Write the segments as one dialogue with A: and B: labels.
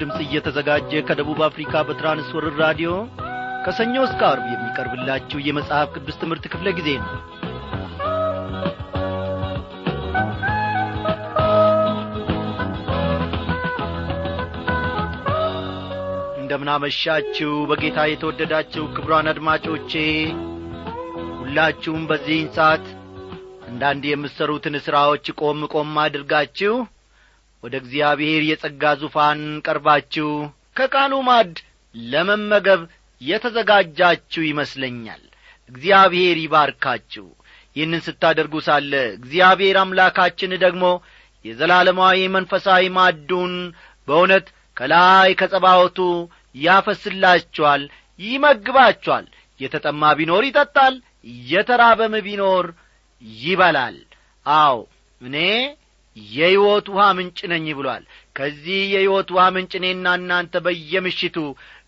A: ድምፅ እየተዘጋጀ ከደቡብ አፍሪካ በትራንስወርር ራዲዮ ከሰኞ እስከ አርብ የሚቀርብላችሁ የመጽሐፍ ቅዱስ ትምህርት ክፍለ ጊዜ ነው። እንደምናመሻችሁ በጌታ የተወደዳችሁ ክብሯን አድማጮቼ ሁላችሁም በዚህን ሰዓት አንዳንድ የምትሠሩትን ሥራዎች ቆም ቆም አድርጋችሁ ወደ እግዚአብሔር የጸጋ ዙፋን ቀርባችሁ ከቃሉ ማድ ለመመገብ የተዘጋጃችሁ ይመስለኛል። እግዚአብሔር ይባርካችሁ። ይህንን ስታደርጉ ሳለ እግዚአብሔር አምላካችን ደግሞ የዘላለማዊ መንፈሳዊ ማዱን በእውነት ከላይ ከጸባወቱ ያፈስላችኋል ይመግባችኋል። የተጠማ ቢኖር ይጠጣል የተራበም ቢኖር ይበላል። አው እኔ የሕይወት ውሃ ምንጭ ነኝ ብሏል። ከዚህ የሕይወት ውሃ ምንጭ እኔና እናንተ በየምሽቱ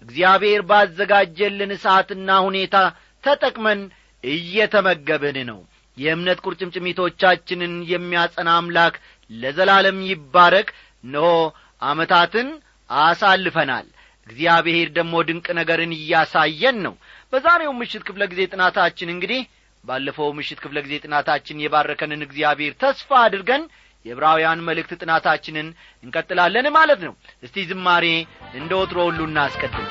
A: እግዚአብሔር ባዘጋጀልን ሰዓትና ሁኔታ ተጠቅመን እየተመገብን ነው። የእምነት ቁርጭምጭሚቶቻችንን የሚያጸና አምላክ ለዘላለም ይባረክ። እነሆ ዓመታትን አሳልፈናል። እግዚአብሔር ደግሞ ድንቅ ነገርን እያሳየን ነው። በዛሬው ምሽት ክፍለ ጊዜ ጥናታችን እንግዲህ ባለፈው ምሽት ክፍለ ጊዜ ጥናታችን የባረከንን እግዚአብሔር ተስፋ አድርገን የዕብራውያን መልእክት ጥናታችንን እንቀጥላለን ማለት ነው። እስቲ ዝማሬ እንደ ወትሮ ሁሉ እናስቀድም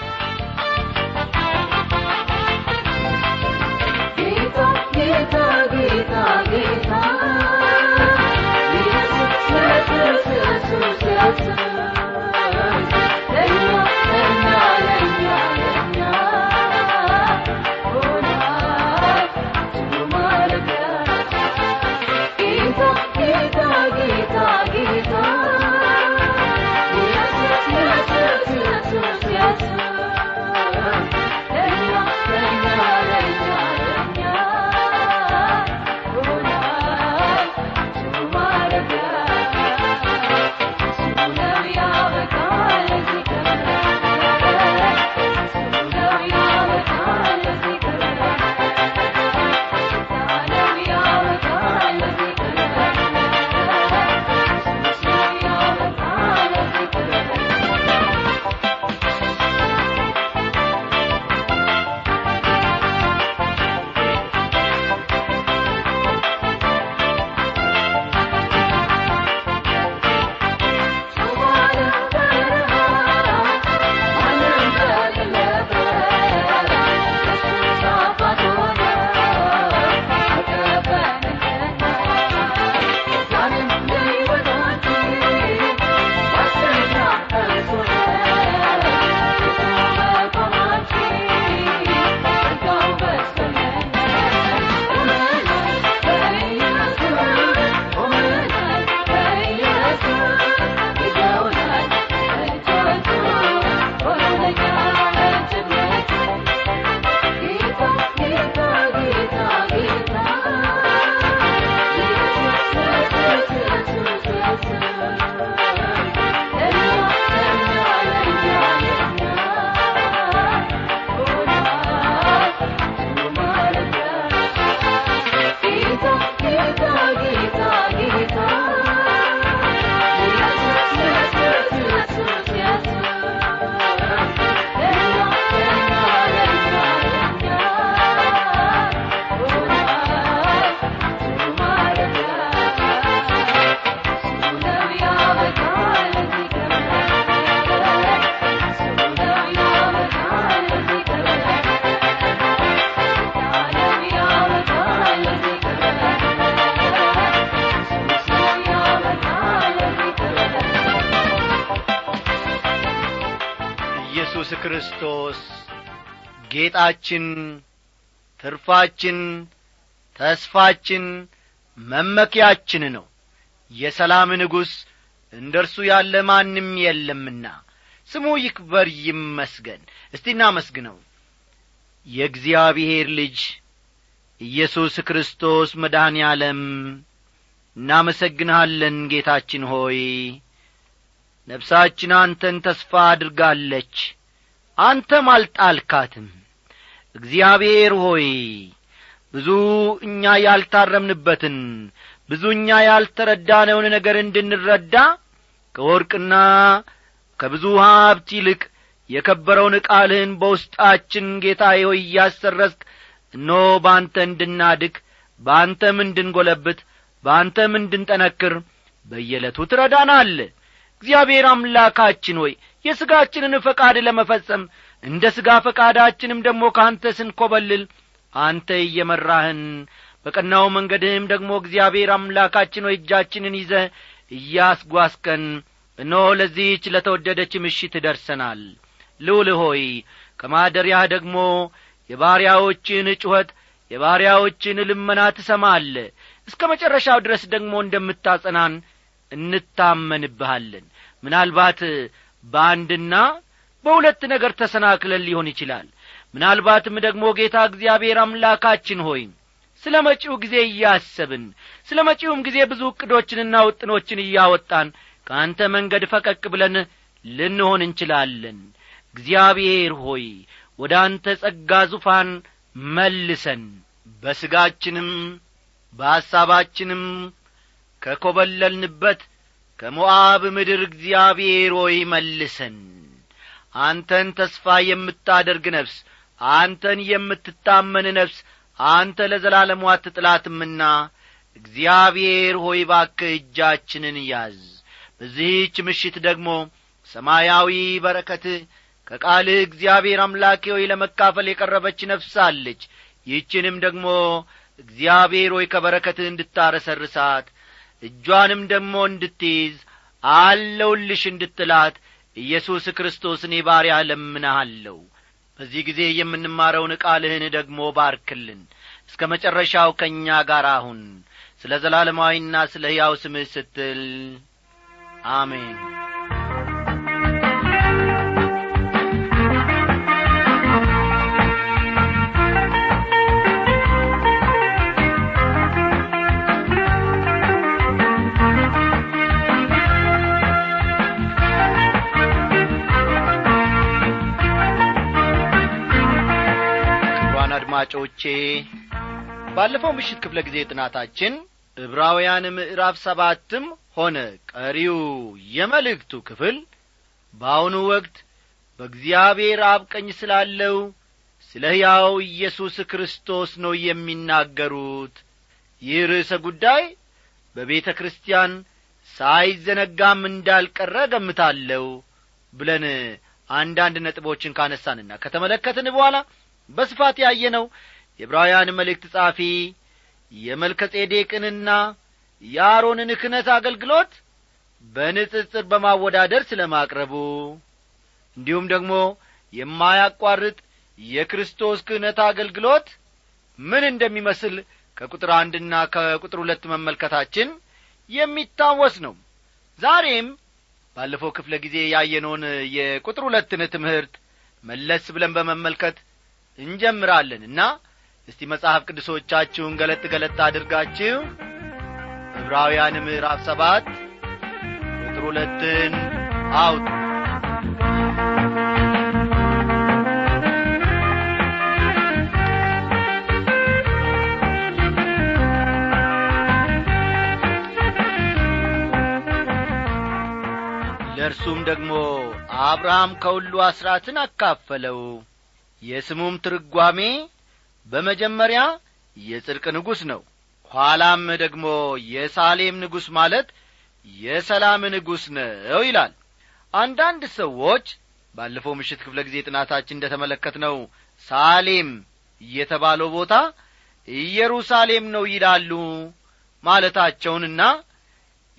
A: ጌጣችን ትርፋችን ተስፋችን መመኪያችን ነው። የሰላም ንጉሥ እንደ እርሱ ያለ ማንም የለምና። ስሙ ይክበር ይመስገን። እስቲ እናመስግነው። የእግዚአብሔር ልጅ ኢየሱስ ክርስቶስ መድኃኔ ዓለም እናመሰግንሃለን ጌታችን ሆይ። ነፍሳችን አንተን ተስፋ አድርጋለች አንተም አልጣልካትም እግዚአብሔር ሆይ ብዙ እኛ ያልታረምንበትን ብዙ እኛ ያልተረዳነውን ነገር እንድንረዳ
B: ከወርቅና ከብዙ ሀብት ይልቅ የከበረውን ቃልህን በውስጣችን ጌታ ሆይ እያሰረስክ እኖ በአንተ እንድናድግ በአንተም እንድንጐለብት በአንተም እንድንጠነክር በየዕለቱ ትረዳናል እግዚአብሔር አምላካችን ሆይ የሥጋችንን ፈቃድ ለመፈጸም እንደ ሥጋ ፈቃዳችንም ደግሞ ከአንተ ስንኰበልል አንተ እየመራህን በቀናው መንገድህም ደግሞ እግዚአብሔር አምላካችን ሆይ እጃችንን ይዘ እያስጓስከን እነሆ ለዚህች ለተወደደች ምሽት ደርሰናል። ልውል ሆይ ከማደሪያህ ደግሞ የባሪያዎችን ጩኸት የባሪያዎችን ልመና ትሰማለ እስከ መጨረሻው ድረስ ደግሞ እንደምታጸናን እንታመንብሃለን። ምናልባት በአንድና በሁለት ነገር ተሰናክለን ሊሆን ይችላል። ምናልባትም ደግሞ ጌታ እግዚአብሔር አምላካችን ሆይ ስለ መጪው ጊዜ እያሰብን ስለ መጪውም ጊዜ ብዙ ዕቅዶችንና ውጥኖችን እያወጣን ከአንተ መንገድ ፈቀቅ ብለን ልንሆን እንችላለን። እግዚአብሔር ሆይ ወደ አንተ ጸጋ ዙፋን መልሰን በሥጋችንም በሐሳባችንም ከኰበለልንበት ከሞዓብ ምድር እግዚአብሔር ሆይ መልሰን አንተን ተስፋ የምታደርግ ነፍስ አንተን የምትታመን ነፍስ አንተ ለዘላለሙ አትጥላትምና እግዚአብሔር ሆይ ባክህ እጃችንን ያዝ። በዚህች ምሽት ደግሞ ሰማያዊ በረከትህ ከቃልህ እግዚአብሔር አምላኬ ሆይ ለመካፈል የቀረበች ነፍስ አለች። ይህችንም ደግሞ እግዚአብሔር ሆይ ከበረከትህ እንድታረሰርሳት እጇንም ደግሞ እንድትይዝ አለውልሽ እንድትላት ኢየሱስ ክርስቶስ እኔ ባሪያ ለምንሃለሁ በዚህ ጊዜ የምንማረውን ቃልህን ደግሞ ባርክልን። እስከ መጨረሻው ከእኛ ጋር አሁን ስለ ዘላለማዊና ስለ ሕያው ስምህ ስትል አሜን አድማጮቼ ባለፈው ምሽት ክፍለ ጊዜ ጥናታችን ዕብራውያን ምዕራፍ ሰባትም ሆነ ቀሪው የመልእክቱ ክፍል በአሁኑ ወቅት በእግዚአብሔር አብ ቀኝ ስላለው ስለ ሕያው ኢየሱስ ክርስቶስ ነው የሚናገሩት። ይህ ርዕሰ ጉዳይ በቤተ ክርስቲያን ሳይዘነጋም እንዳልቀረ ገምታለሁ ብለን አንዳንድ ነጥቦችን ካነሳንና ከተመለከትን በኋላ በስፋት ያየነው የዕብራውያን መልእክት ጻፊ የመልከ ጼዴቅንና የአሮንን ክህነት አገልግሎት በንጽጽር በማወዳደር ስለ ማቅረቡ እንዲሁም ደግሞ የማያቋርጥ የክርስቶስ ክህነት አገልግሎት ምን እንደሚመስል ከቁጥር አንድና ከቁጥር ሁለት መመልከታችን የሚታወስ ነው። ዛሬም ባለፈው ክፍለ ጊዜ ያየነውን የቁጥር ሁለትን ትምህርት መለስ ብለን በመመልከት እንጀምራለን እና እስቲ መጽሐፍ ቅዱሶቻችሁን ገለጥ ገለጥ አድርጋችሁ ዕብራውያን ምዕራፍ ሰባት ቁጥር ሁለትን አውጡ። ለእርሱም ደግሞ አብርሃም ከሁሉ አሥራትን አካፈለው የስሙም ትርጓሜ በመጀመሪያ የጽድቅ ንጉሥ ነው። ኋላም ደግሞ የሳሌም ንጉሥ ማለት የሰላም ንጉሥ ነው ይላል። አንዳንድ ሰዎች ባለፈው ምሽት ክፍለ ጊዜ ጥናታችን እንደ ተመለከትነው ሳሌም የተባለው ቦታ ኢየሩሳሌም ነው ይላሉ ማለታቸውንና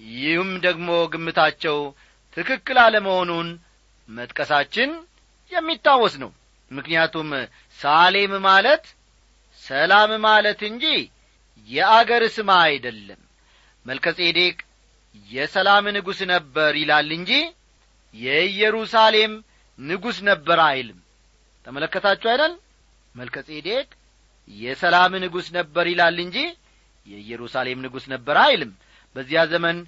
B: ይህም ደግሞ ግምታቸው ትክክል አለመሆኑን መጥቀሳችን የሚታወስ ነው ምክንያቱም ሳሌም ማለት ሰላም ማለት እንጂ የአገር ስማ አይደለም። መልከጼዴቅ የሰላም ንጉሥ ነበር ይላል እንጂ የኢየሩሳሌም ንጉሥ ነበር አይልም። ተመለከታችሁ አይደል? መልከጼዴቅ የሰላም ንጉሥ ነበር ይላል እንጂ የኢየሩሳሌም ንጉሥ ነበር አይልም። በዚያ ዘመን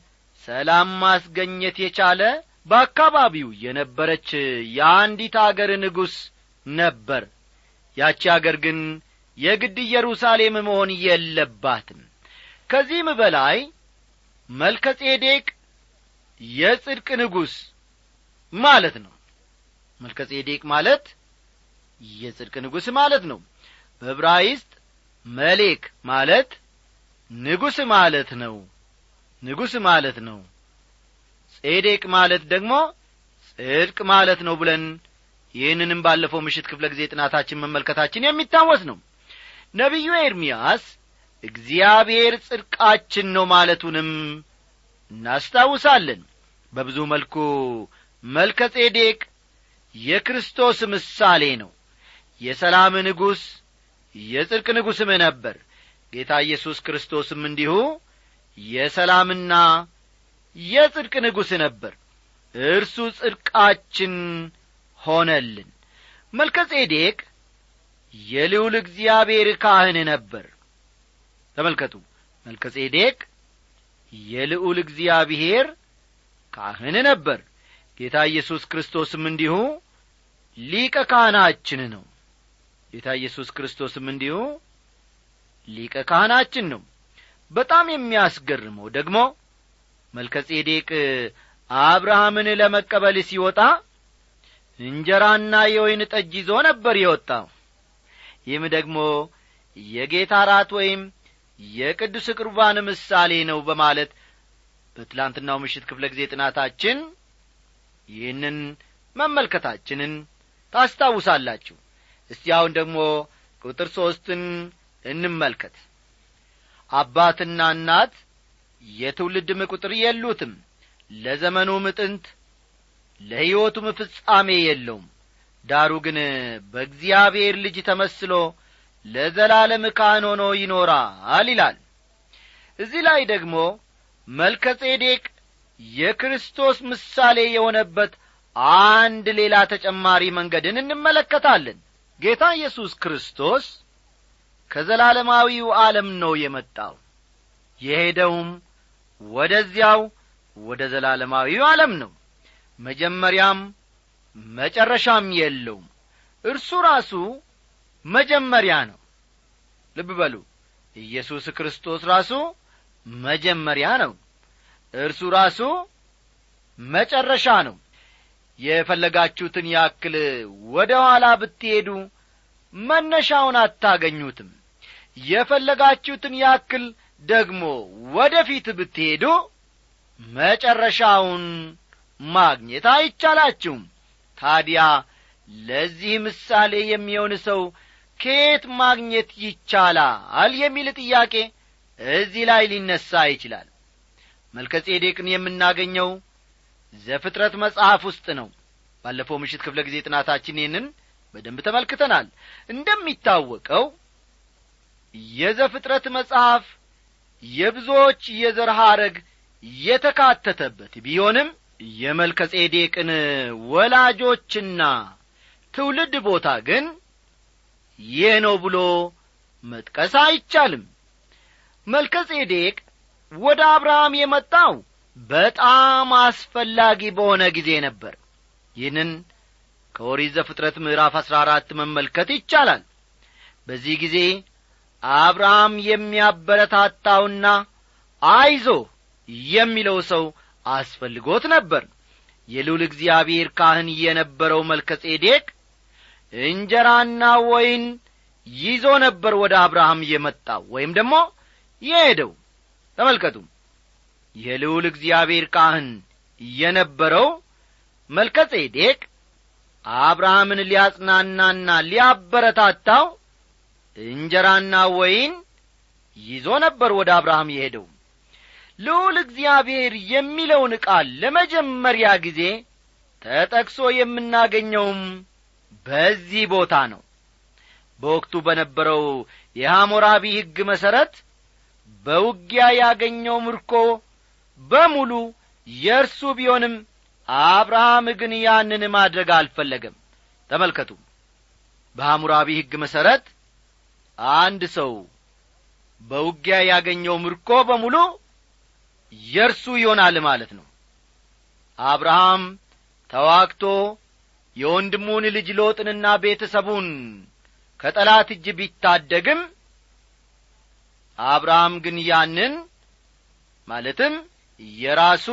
B: ሰላም ማስገኘት የቻለ በአካባቢው የነበረች የአንዲት አገር ንጉሥ ነበር። ያቺ አገር ግን የግድ ኢየሩሳሌም መሆን የለባትም። ከዚህም በላይ መልከጼዴቅ የጽድቅ ንጉሥ ማለት ነው። መልከ ጼዴቅ ማለት የጽድቅ ንጉሥ ማለት ነው። በዕብራይስጥ መሌክ ማለት ንጉሥ ማለት ነው። ንጉሥ ማለት ነው። ጼዴቅ ማለት ደግሞ ጽድቅ ማለት ነው ብለን ይህንንም ባለፈው ምሽት ክፍለ ጊዜ ጥናታችን መመልከታችን የሚታወስ ነው። ነቢዩ ኤርምያስ እግዚአብሔር ጽድቃችን ነው ማለቱንም እናስታውሳለን። በብዙ መልኩ መልከ ጼዴቅ የክርስቶስ ምሳሌ ነው። የሰላም ንጉሥ የጽድቅ ንጉሥም ነበር። ጌታ ኢየሱስ ክርስቶስም እንዲሁ የሰላምና የጽድቅ ንጉሥ ነበር። እርሱ ጽድቃችን ሆነልን። መልከ ጼዴቅ የልዑል እግዚአብሔር ካህን ነበር። ተመልከቱ። መልከ ጼዴቅ የልዑል እግዚአብሔር ካህን ነበር። ጌታ ኢየሱስ ክርስቶስም እንዲሁ ሊቀ ካህናችን ነው። ጌታ ኢየሱስ ክርስቶስም እንዲሁ ሊቀ ካህናችን ነው። በጣም የሚያስገርመው ደግሞ መልከ ጼዴቅ አብርሃምን ለመቀበል ሲወጣ እንጀራና የወይን ጠጅ ይዞ ነበር የወጣው። ይህም ደግሞ የጌታ ራት ወይም የቅዱስ ቁርባን ምሳሌ ነው በማለት በትላንትናው ምሽት ክፍለ ጊዜ ጥናታችን ይህንን መመልከታችንን ታስታውሳላችሁ። እስቲ አሁን ደግሞ ቁጥር ሦስትን እንመልከት። አባትና እናት የትውልድም ቁጥር የሉትም ለዘመኑም ጥንት ለሕይወቱም ፍጻሜ የለውም። ዳሩ ግን በእግዚአብሔር ልጅ ተመስሎ ለዘላለም ካህን ሆኖ ይኖራል ይላል። እዚህ ላይ ደግሞ መልከ ጼዴቅ የክርስቶስ ምሳሌ የሆነበት አንድ ሌላ ተጨማሪ መንገድን እንመለከታለን። ጌታ ኢየሱስ ክርስቶስ ከዘላለማዊው ዓለም ነው የመጣው። የሄደውም ወደዚያው ወደ ዘላለማዊው ዓለም ነው መጀመሪያም መጨረሻም የለውም። እርሱ ራሱ መጀመሪያ ነው። ልብ በሉ። ኢየሱስ ክርስቶስ ራሱ መጀመሪያ ነው። እርሱ ራሱ መጨረሻ ነው። የፈለጋችሁትን ያክል ወደ ኋላ ብትሄዱ መነሻውን አታገኙትም። የፈለጋችሁትን ያክል ደግሞ ወደ ፊት ብትሄዱ መጨረሻውን ማግኘት አይቻላችሁም። ታዲያ ለዚህ ምሳሌ የሚሆን ሰው ከየት ማግኘት ይቻላል የሚል ጥያቄ እዚህ ላይ ሊነሣ ይችላል። መልከ ጼዴቅን የምናገኘው ዘፍጥረት መጽሐፍ ውስጥ ነው። ባለፈው ምሽት ክፍለ ጊዜ ጥናታችን ይህንን በደንብ ተመልክተናል። እንደሚታወቀው የዘፍጥረት መጽሐፍ የብዙዎች የዘር ሐረግ የተካተተበት ቢሆንም የመልከ ጼዴቅን ወላጆችና ትውልድ ቦታ ግን ይህ ነው ብሎ መጥቀስ አይቻልም። መልከ ጼዴቅ ወደ አብርሃም የመጣው በጣም አስፈላጊ በሆነ ጊዜ ነበር። ይህንን ከኦሪት ዘፍጥረት ምዕራፍ አሥራ አራት መመልከት ይቻላል። በዚህ ጊዜ አብርሃም የሚያበረታታውና አይዞ የሚለው ሰው አስፈልጎት ነበር። የልዑል እግዚአብሔር ካህን የነበረው መልከ ጼዴቅ እንጀራና ወይን ይዞ ነበር ወደ አብርሃም የመጣው ወይም ደግሞ የሄደው። ተመልከቱ። የልዑል እግዚአብሔር ካህን የነበረው መልከ ጼዴቅ አብርሃምን ሊያጽናናና ሊያበረታታው እንጀራና ወይን ይዞ ነበር ወደ አብርሃም የሄደው ልዑል እግዚአብሔር የሚለውን ቃል ለመጀመሪያ ጊዜ ተጠቅሶ የምናገኘውም በዚህ ቦታ ነው። በወቅቱ በነበረው የሐሞራቢ ሕግ መሠረት በውጊያ ያገኘው ምርኮ በሙሉ የእርሱ ቢሆንም አብርሃም ግን ያንን ማድረግ አልፈለገም። ተመልከቱ። በሐሙራቢ ሕግ መሠረት አንድ ሰው በውጊያ ያገኘው ምርኮ በሙሉ የእርሱ ይሆናል ማለት ነው። አብርሃም ተዋግቶ የወንድሙን ልጅ ሎጥንና ቤተሰቡን ከጠላት እጅ ቢታደግም አብርሃም ግን ያንን ማለትም የራሱ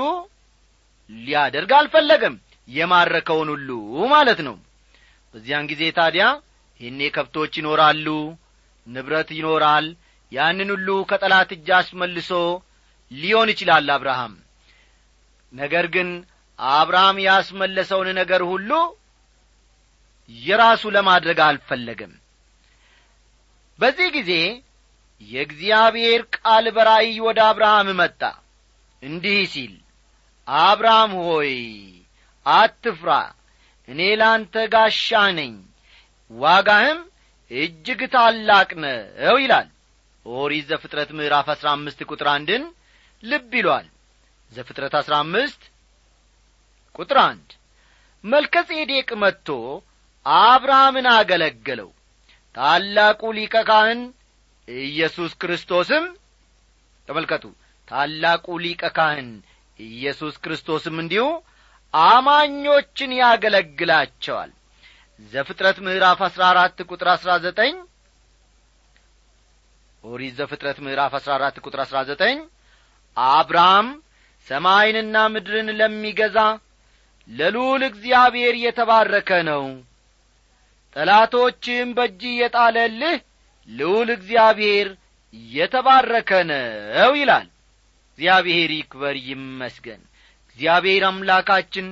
B: ሊያደርግ አልፈለገም። የማረከውን ሁሉ ማለት ነው። በዚያን ጊዜ ታዲያ ይህኔ ከብቶች ይኖራሉ ንብረት ይኖራል። ያንን ሁሉ ከጠላት እጅ አስመልሶ ሊሆን ይችላል አብርሃም። ነገር ግን አብርሃም ያስመለሰውን ነገር ሁሉ የራሱ ለማድረግ አልፈለገም። በዚህ ጊዜ የእግዚአብሔር ቃል በራእይ ወደ አብርሃም መጣ። እንዲህ ሲል አብርሃም ሆይ አትፍራ እኔ ላንተ ጋሻ ነኝ ዋጋህም እጅግ ታላቅ ነው ይላል። ኦሪት ዘፍጥረት ምዕራፍ አሥራ አምስት ቁጥር አንድን ልብ ይሏል። ዘፍጥረት አሥራ አምስት ቁጥር አንድ መልከ ጼዴቅ መጥቶ አብርሃምን አገለገለው። ታላቁ ሊቀ ካህን ኢየሱስ ክርስቶስም ተመልከቱ። ታላቁ ሊቀ ካህን ኢየሱስ ክርስቶስም እንዲሁ አማኞችን ያገለግላቸዋል። ዘፍጥረት ምዕራፍ አሥራ አራት ቁጥር አሥራ ዘጠኝ ኦሪት ዘፍጥረት ምዕራፍ አሥራ አራት ቁጥር አሥራ ዘጠኝ አብርሃም ሰማይንና ምድርን ለሚገዛ ለልዑል እግዚአብሔር የተባረከ ነው። ጠላቶችም በእጅ የጣለልህ ልዑል እግዚአብሔር የተባረከ ነው ይላል። እግዚአብሔር ይክበር ይመስገን። እግዚአብሔር አምላካችን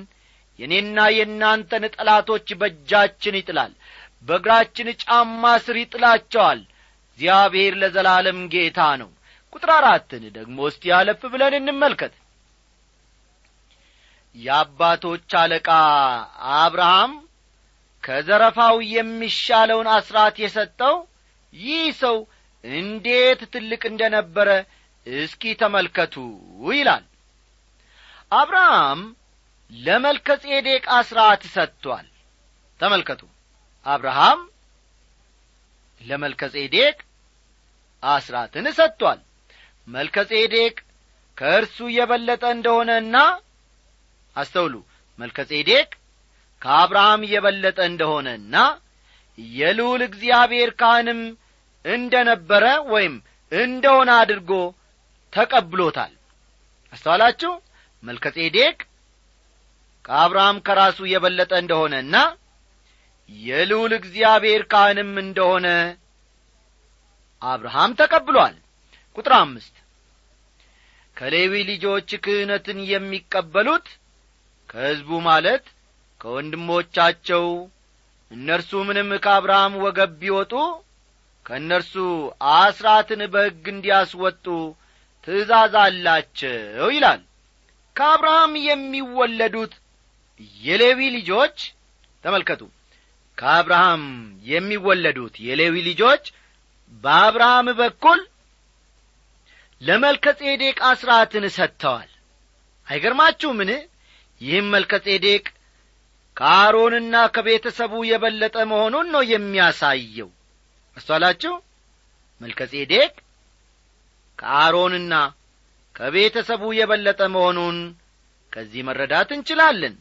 B: የእኔና የእናንተን ጠላቶች በእጃችን ይጥላል። በእግራችን ጫማ ስር ይጥላቸዋል። እግዚአብሔር ለዘላለም ጌታ ነው ቁጥር አራትን ደግሞ እስቲ ያለፍ ብለን እንመልከት። የአባቶች አለቃ አብርሃም ከዘረፋው የሚሻለውን አስራት የሰጠው ይህ ሰው እንዴት ትልቅ እንደ ነበረ እስኪ ተመልከቱ ይላል። አብርሃም ለመልከ ጼዴቅ አስራት ሰጥቷል። ተመልከቱ። አብርሃም ለመልከ ጼዴቅ አስራትን ሰጥቷል መልከ ጼዴቅ ከእርሱ የበለጠ እንደሆነና አስተውሉ። መልከ ጼዴቅ ከአብርሃም የበለጠ እንደሆነና የልዑል እግዚአብሔር ካህንም እንደ ነበረ ወይም እንደሆነ አድርጎ ተቀብሎታል። አስተዋላችሁ? መልከ ጼዴቅ ከአብርሃም ከራሱ የበለጠ እንደሆነና የልዑል እግዚአብሔር ካህንም እንደሆነ አብርሃም ተቀብሏል ቁጥር አምስት። ከሌዊ ልጆች ክህነትን የሚቀበሉት ከሕዝቡ ማለት ከወንድሞቻቸው እነርሱ ምንም ከአብርሃም ወገብ ቢወጡ ከእነርሱ አስራትን በሕግ እንዲያስወጡ ትእዛዝ አላቸው ይላል። ከአብርሃም የሚወለዱት የሌዊ ልጆች ተመልከቱ። ከአብርሃም የሚወለዱት የሌዊ ልጆች በአብርሃም በኩል ለመልከ ጼዴቅ አስራትን ሰጥተዋል። አይገርማችሁምን? ይህም መልከ ጼዴቅ ከአሮንና ከቤተሰቡ የበለጠ መሆኑን ነው የሚያሳየው። አስተዋላችሁ መልከ ጼዴቅ ከአሮንና ከቤተሰቡ የበለጠ መሆኑን ከዚህ መረዳት እንችላለን።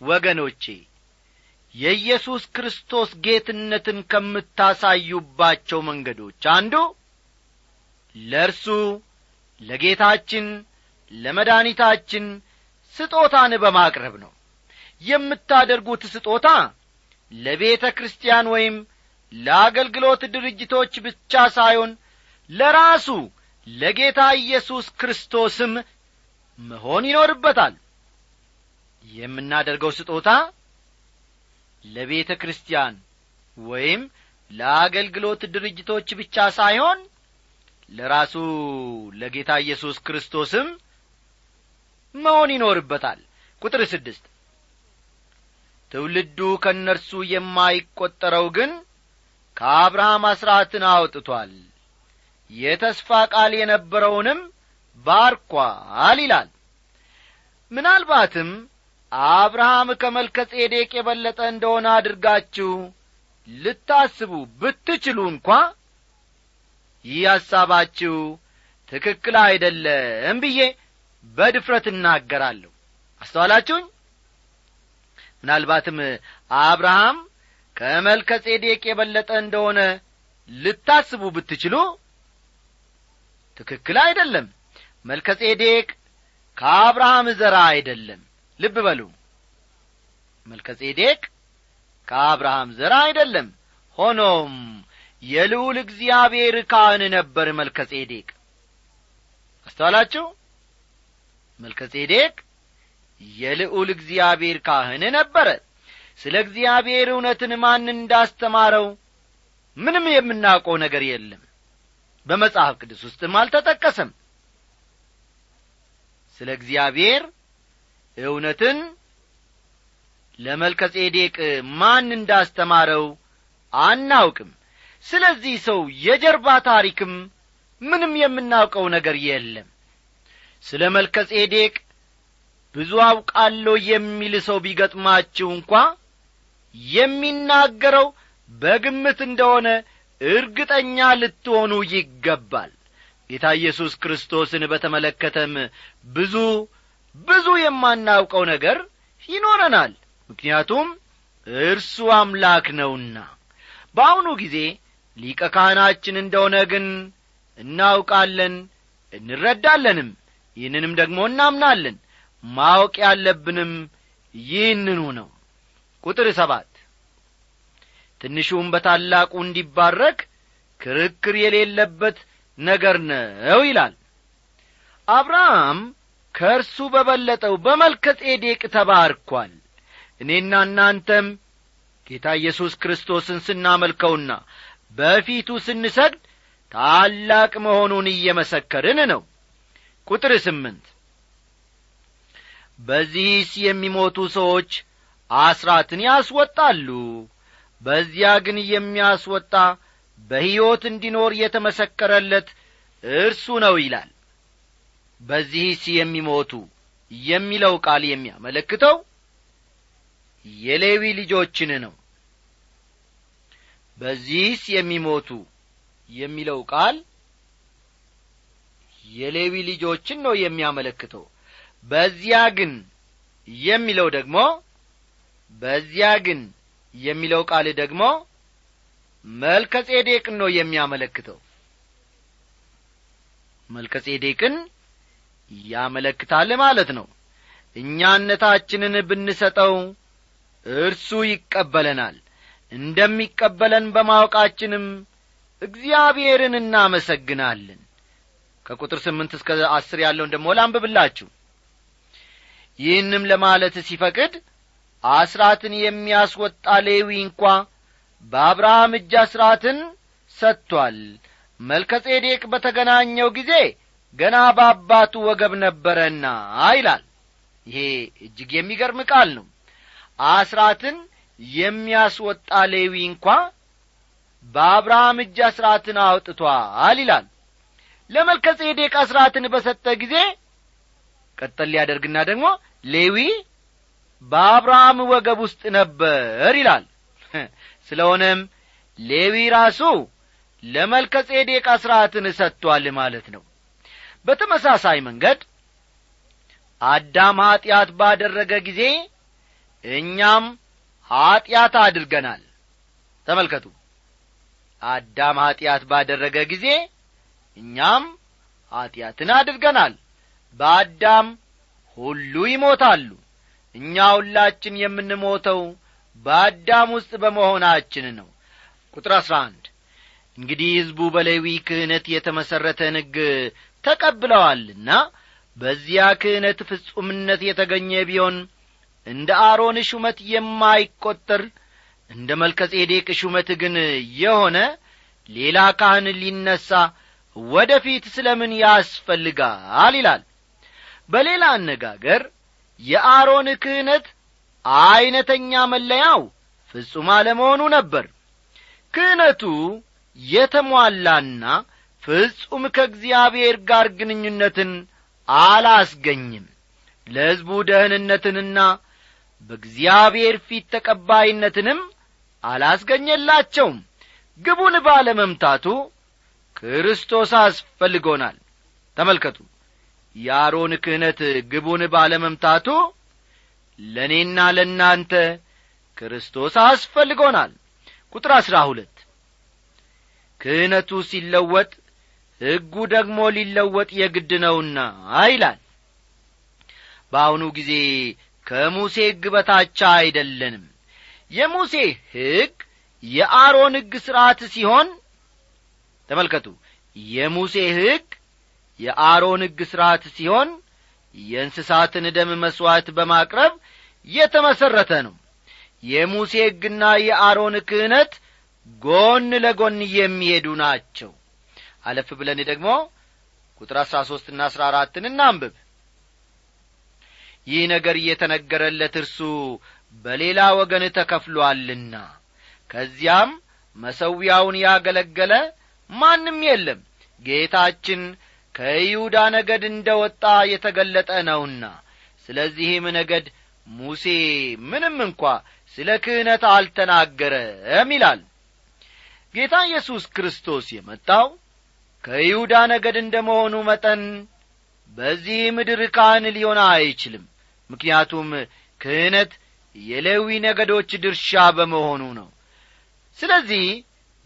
B: ወገኖቼ የኢየሱስ ክርስቶስ ጌትነትን ከምታሳዩባቸው መንገዶች አንዱ ለእርሱ ለጌታችን ለመድኃኒታችን ስጦታን በማቅረብ ነው። የምታደርጉት ስጦታ ለቤተ ክርስቲያን ወይም ለአገልግሎት ድርጅቶች ብቻ ሳይሆን ለራሱ ለጌታ ኢየሱስ ክርስቶስም መሆን ይኖርበታል። የምናደርገው ስጦታ ለቤተ ክርስቲያን ወይም ለአገልግሎት ድርጅቶች ብቻ ሳይሆን ለራሱ ለጌታ ኢየሱስ ክርስቶስም መሆን ይኖርበታል። ቁጥር ስድስት ትውልዱ ከእነርሱ የማይቈጠረው ግን ከአብርሃም አሥራትን አውጥቶአል የተስፋ ቃል የነበረውንም ባርኳል ይላል። ምናልባትም አብርሃም ከመልከ ጼዴቅ የበለጠ እንደሆነ አድርጋችሁ ልታስቡ ብትችሉ እንኳ ይህ ሐሳባችሁ ትክክል አይደለም ብዬ በድፍረት እናገራለሁ። አስተዋላችሁኝ? ምናልባትም አብርሃም ከመልከ ጼዴቅ የበለጠ እንደሆነ ልታስቡ ብትችሉ ትክክል አይደለም። መልከ ጼዴቅ ከአብርሃም ዘራ አይደለም። ልብ በሉ። መልከጼዴቅ ከአብርሃም ዘር አይደለም። ሆኖም የልዑል እግዚአብሔር ካህን ነበር መልከጼዴቅ። አስተዋላችሁ? መልከጼዴቅ የልዑል እግዚአብሔር ካህን ነበረ። ስለ እግዚአብሔር እውነትን ማን እንዳስተማረው ምንም የምናውቀው ነገር የለም። በመጽሐፍ ቅዱስ ውስጥም አልተጠቀሰም። ስለ እግዚአብሔር እውነትን ለመልከጼዴቅ ማን እንዳስተማረው አናውቅም ስለዚህ ሰው የጀርባ ታሪክም ምንም የምናውቀው ነገር የለም። ስለ መልከጼዴቅ ብዙ አውቃለሁ የሚል ሰው ቢገጥማችሁ እንኳ የሚናገረው በግምት እንደሆነ እርግጠኛ ልትሆኑ ይገባል። ጌታ ኢየሱስ ክርስቶስን በተመለከተም ብዙ ብዙ የማናውቀው ነገር ይኖረናል። ምክንያቱም እርሱ አምላክ ነውና። በአሁኑ ጊዜ ሊቀ ካህናችን እንደሆነ ግን እናውቃለን እንረዳለንም ይህንንም ደግሞ እናምናለን። ማወቅ ያለብንም ይህንኑ ነው። ቁጥር ሰባት ትንሹም በታላቁ እንዲባረክ ክርክር የሌለበት ነገር ነው ይላል። አብርሃም ከእርሱ በበለጠው በመልከ ጼዴቅ ተባርኳል። እኔና እናንተም ጌታ ኢየሱስ ክርስቶስን ስናመልከውና በፊቱ ስንሰግድ ታላቅ መሆኑን እየመሰከርን ነው። ቁጥር ስምንት በዚህስ የሚሞቱ ሰዎች አስራትን ያስወጣሉ በዚያ ግን የሚያስወጣ በሕይወት እንዲኖር የተመሰከረለት እርሱ ነው ይላል። በዚህስ የሚሞቱ የሚለው ቃል የሚያመለክተው የሌዊ ልጆችን ነው በዚህስ የሚሞቱ የሚለው ቃል የሌዊ ልጆችን ነው የሚያመለክተው። በዚያ ግን የሚለው ደግሞ በዚያ ግን የሚለው ቃል ደግሞ መልከ ጼዴቅን ነው የሚያመለክተው። መልከ ጼዴቅን ያመለክታል ማለት ነው። እኛነታችንን ብንሰጠው እርሱ ይቀበለናል እንደሚቀበለን በማወቃችንም እግዚአብሔርን እናመሰግናለን። ከቁጥር ስምንት እስከ አስር ያለውን ደሞ ላንብብላችሁ። ይህንም ለማለት ሲፈቅድ አስራትን የሚያስወጣ ሌዊ እንኳ በአብርሃም እጅ አስራትን ሰጥቶአል መልከጼዴቅ በተገናኘው ጊዜ ገና በአባቱ ወገብ ነበረና ይላል። ይሄ እጅግ የሚገርም ቃል ነው። አስራትን የሚያስወጣ ሌዊ እንኳ በአብርሃም እጅ አስራትን አውጥቷል ይላል። ለመልከጼዴቅ አስራትን በሰጠ ጊዜ ቀጠል ሊያደርግና ደግሞ ሌዊ በአብርሃም ወገብ ውስጥ ነበር ይላል። ስለሆነም ሌዊ ራሱ ለመልከጼዴቅ አስራትን ሰጥቶአል ማለት ነው። በተመሳሳይ መንገድ አዳም ኀጢአት ባደረገ ጊዜ እኛም ኀጢአት አድርገናል። ተመልከቱ። አዳም ኀጢአት ባደረገ ጊዜ እኛም ኀጢአትን አድርገናል። በአዳም ሁሉ ይሞታሉ። እኛ ሁላችን የምንሞተው በአዳም ውስጥ በመሆናችን ነው። ቁጥር አሥራ አንድ እንግዲህ ሕዝቡ በሌዊ ክህነት የተመሠረተን ሕግ ተቀብለዋልና በዚያ ክህነት ፍጹምነት የተገኘ ቢሆን እንደ አሮን ሹመት የማይቈጠር እንደ መልከ ጼዴቅ ሹመት ግን የሆነ ሌላ ካህን ሊነሣ ወደ ፊት ስለ ምን ያስፈልጋል ይላል። በሌላ አነጋገር የአሮን ክህነት ዐይነተኛ መለያው ፍጹም አለመሆኑ ነበር። ክህነቱ የተሟላና ፍጹም ከእግዚአብሔር ጋር ግንኙነትን አላስገኝም። ለሕዝቡ ደህንነትንና በእግዚአብሔር ፊት ተቀባይነትንም አላስገኘላቸውም። ግቡን ባለመምታቱ ክርስቶስ አስፈልጎናል። ተመልከቱ የአሮን ክህነት ግቡን ባለመምታቱ ለእኔና ለእናንተ ክርስቶስ አስፈልጎናል። ቁጥር አሥራ ሁለት ክህነቱ ሲለወጥ ሕጉ ደግሞ ሊለወጥ የግድ ነውና ይላል። በአሁኑ ጊዜ ከሙሴ ሕግ በታቻ አይደለንም። የሙሴ ሕግ የአሮን ሕግ ሥርዓት ሲሆን ተመልከቱ የሙሴ ሕግ የአሮን ሕግ ሥርዓት ሲሆን የእንስሳትን ደም መሥዋዕት በማቅረብ የተመሠረተ ነው። የሙሴ ሕግና የአሮን ክህነት ጎን ለጎን የሚሄዱ ናቸው። አለፍ ብለን ደግሞ ቁጥር አሥራ ሦስትና አሥራ አራትን እናንብብ ይህ ነገር እየተነገረለት እርሱ በሌላ ወገን ተከፍሎአልና ከዚያም መሰዊያውን ያገለገለ ማንም የለም። ጌታችን ከይሁዳ ነገድ እንደ ወጣ የተገለጠ ነውና። ስለዚህም ነገድ ሙሴ ምንም እንኳ ስለ ክህነት አልተናገረም ይላል። ጌታ ኢየሱስ ክርስቶስ የመጣው ከይሁዳ ነገድ እንደ መሆኑ መጠን በዚህ ምድር ካህን ሊሆን አይችልም ምክንያቱም ክህነት የሌዊ ነገዶች ድርሻ በመሆኑ ነው። ስለዚህ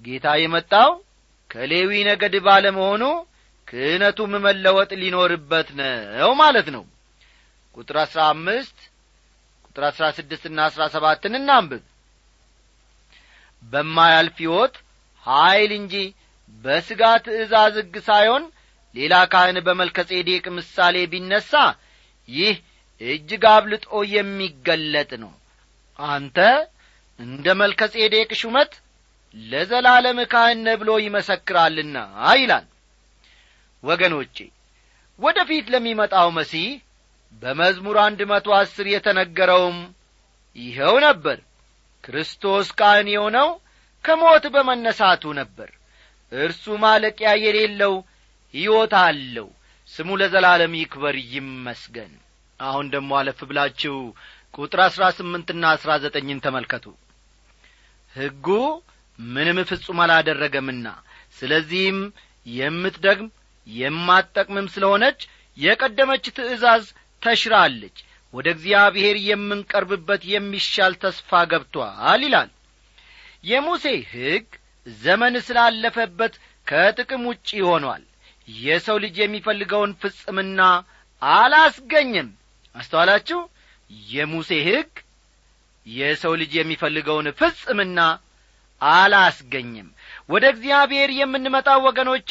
B: ጌታ የመጣው ከሌዊ ነገድ ባለመሆኑ ክህነቱም መለወጥ ሊኖርበት ነው ማለት ነው። ቁጥር አሥራ አምስት ቁጥር አሥራ ስድስትና አሥራ ሰባትን እናንብብ። በማያልፍ ሕይወት ኀይል እንጂ በሥጋ ትእዛዝ ሕግ ሳይሆን ሌላ ካህን በመልከ ምሳሌ ቢነሣ ይህ እጅግ አብልጦ የሚገለጥ ነው። አንተ እንደ መልከ ጼዴቅ ሹመት ለዘላለም ካህን ብሎ ይመሰክራልና ይላል። ወገኖቼ ወደ ፊት ለሚመጣው መሲህ በመዝሙር አንድ መቶ አስር የተነገረውም ይኸው ነበር። ክርስቶስ ካህን የሆነው ከሞት በመነሳቱ ነበር። እርሱ ማለቂያ የሌለው ሕይወት አለው። ስሙ ለዘላለም ይክበር ይመስገን አሁን ደሞ አለፍ ብላችሁ ቁጥር አሥራ ስምንትና አሥራ ዘጠኝን ተመልከቱ። ሕጉ ምንም ፍጹም አላደረገምና ስለዚህም የምትደግም የማትጠቅምም ስለሆነች የቀደመች ትእዛዝ ተሽራለች። ወደ እግዚአብሔር የምንቀርብበት የሚሻል ተስፋ ገብቶአል ይላል። የሙሴ ሕግ ዘመን ስላለፈበት ከጥቅም ውጪ ሆኗል። የሰው ልጅ የሚፈልገውን ፍጽምና አላስገኝም አስተዋላችሁ? የሙሴ ሕግ የሰው ልጅ የሚፈልገውን ፍጽምና አላስገኝም። ወደ እግዚአብሔር የምንመጣው ወገኖቼ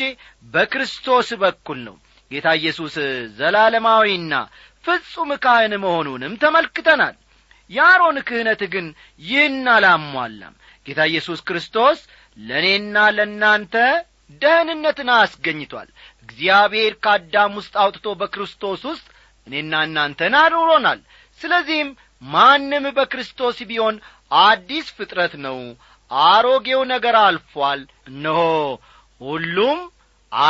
B: በክርስቶስ በኩል ነው። ጌታ ኢየሱስ ዘላለማዊና ፍጹም ካህን መሆኑንም ተመልክተናል። የአሮን ክህነት ግን ይህን አላሟላም። ጌታ ኢየሱስ ክርስቶስ ለእኔና ለእናንተ ደህንነትን አስገኝቷል። እግዚአብሔር ከአዳም ውስጥ አውጥቶ በክርስቶስ ውስጥ እኔና እናንተን አኑሮናል ስለዚህም ማንም በክርስቶስ ቢሆን አዲስ ፍጥረት ነው። አሮጌው ነገር አልፏል። እነሆ ሁሉም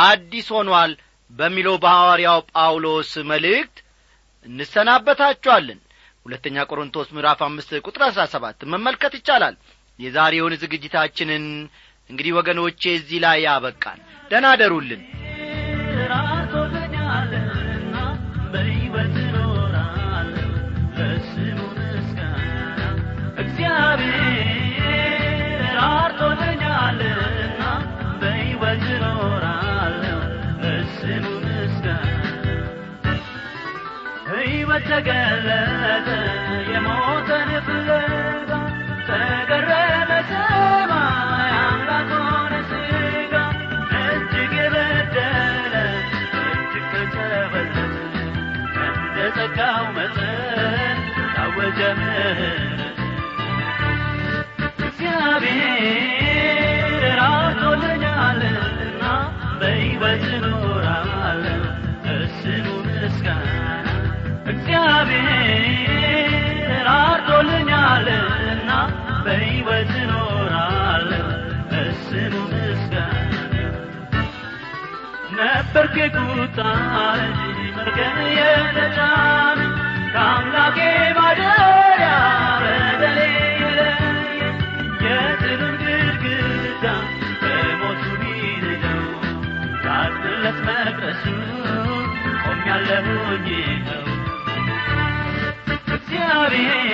B: አዲስ ሆኗል በሚለው በሐዋርያው ጳውሎስ መልእክት እንሰናበታችኋለን። ሁለተኛ ቆሮንቶስ ምዕራፍ አምስት ቁጥር አሥራ ሰባት መመልከት ይቻላል። የዛሬውን ዝግጅታችንን እንግዲህ ወገኖቼ እዚህ ላይ ያበቃል ደናደሩልን
C: ራርቶልኛልና ራርቶልኛልና በሕይወት እኖራለሁ ለስሙ ምስጋና ሕይወት ተገለጠ። የሞተን ፍለጋ ተገረመ ሰማይ አምላክ እጅግ የበደለ እጅግ ተጨበለለ እንደ ጸጋው መጠን ታወጀ በርኬኩታል መርገን የተጫን ከአምላኬ ማደሪያ በደሌለ የጥልም ግድግዳ በሞቱ ቢንደው ካድለት መቅደሱ ቆሚያለሁኝ ነው እግዚአብሔር